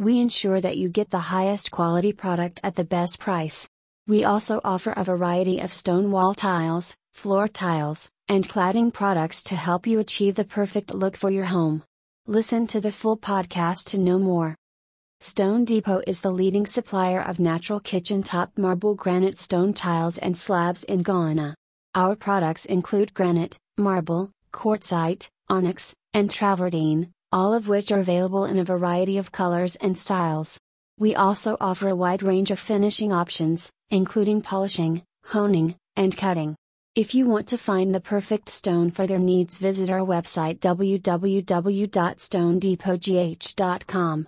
We ensure that you get the highest quality product at the best price. We also offer a variety of stone wall tiles, floor tiles, and cladding products to help you achieve the perfect look for your home. Listen to the full podcast to know more. Stone Depot is the leading supplier of natural kitchen top marble granite stone tiles and slabs in Ghana. Our products include granite, marble, quartzite, onyx, and travertine, all of which are available in a variety of colors and styles. We also offer a wide range of finishing options, including polishing, honing, and cutting. If you want to find the perfect stone for their needs, visit our website www.stonedepotgh.com.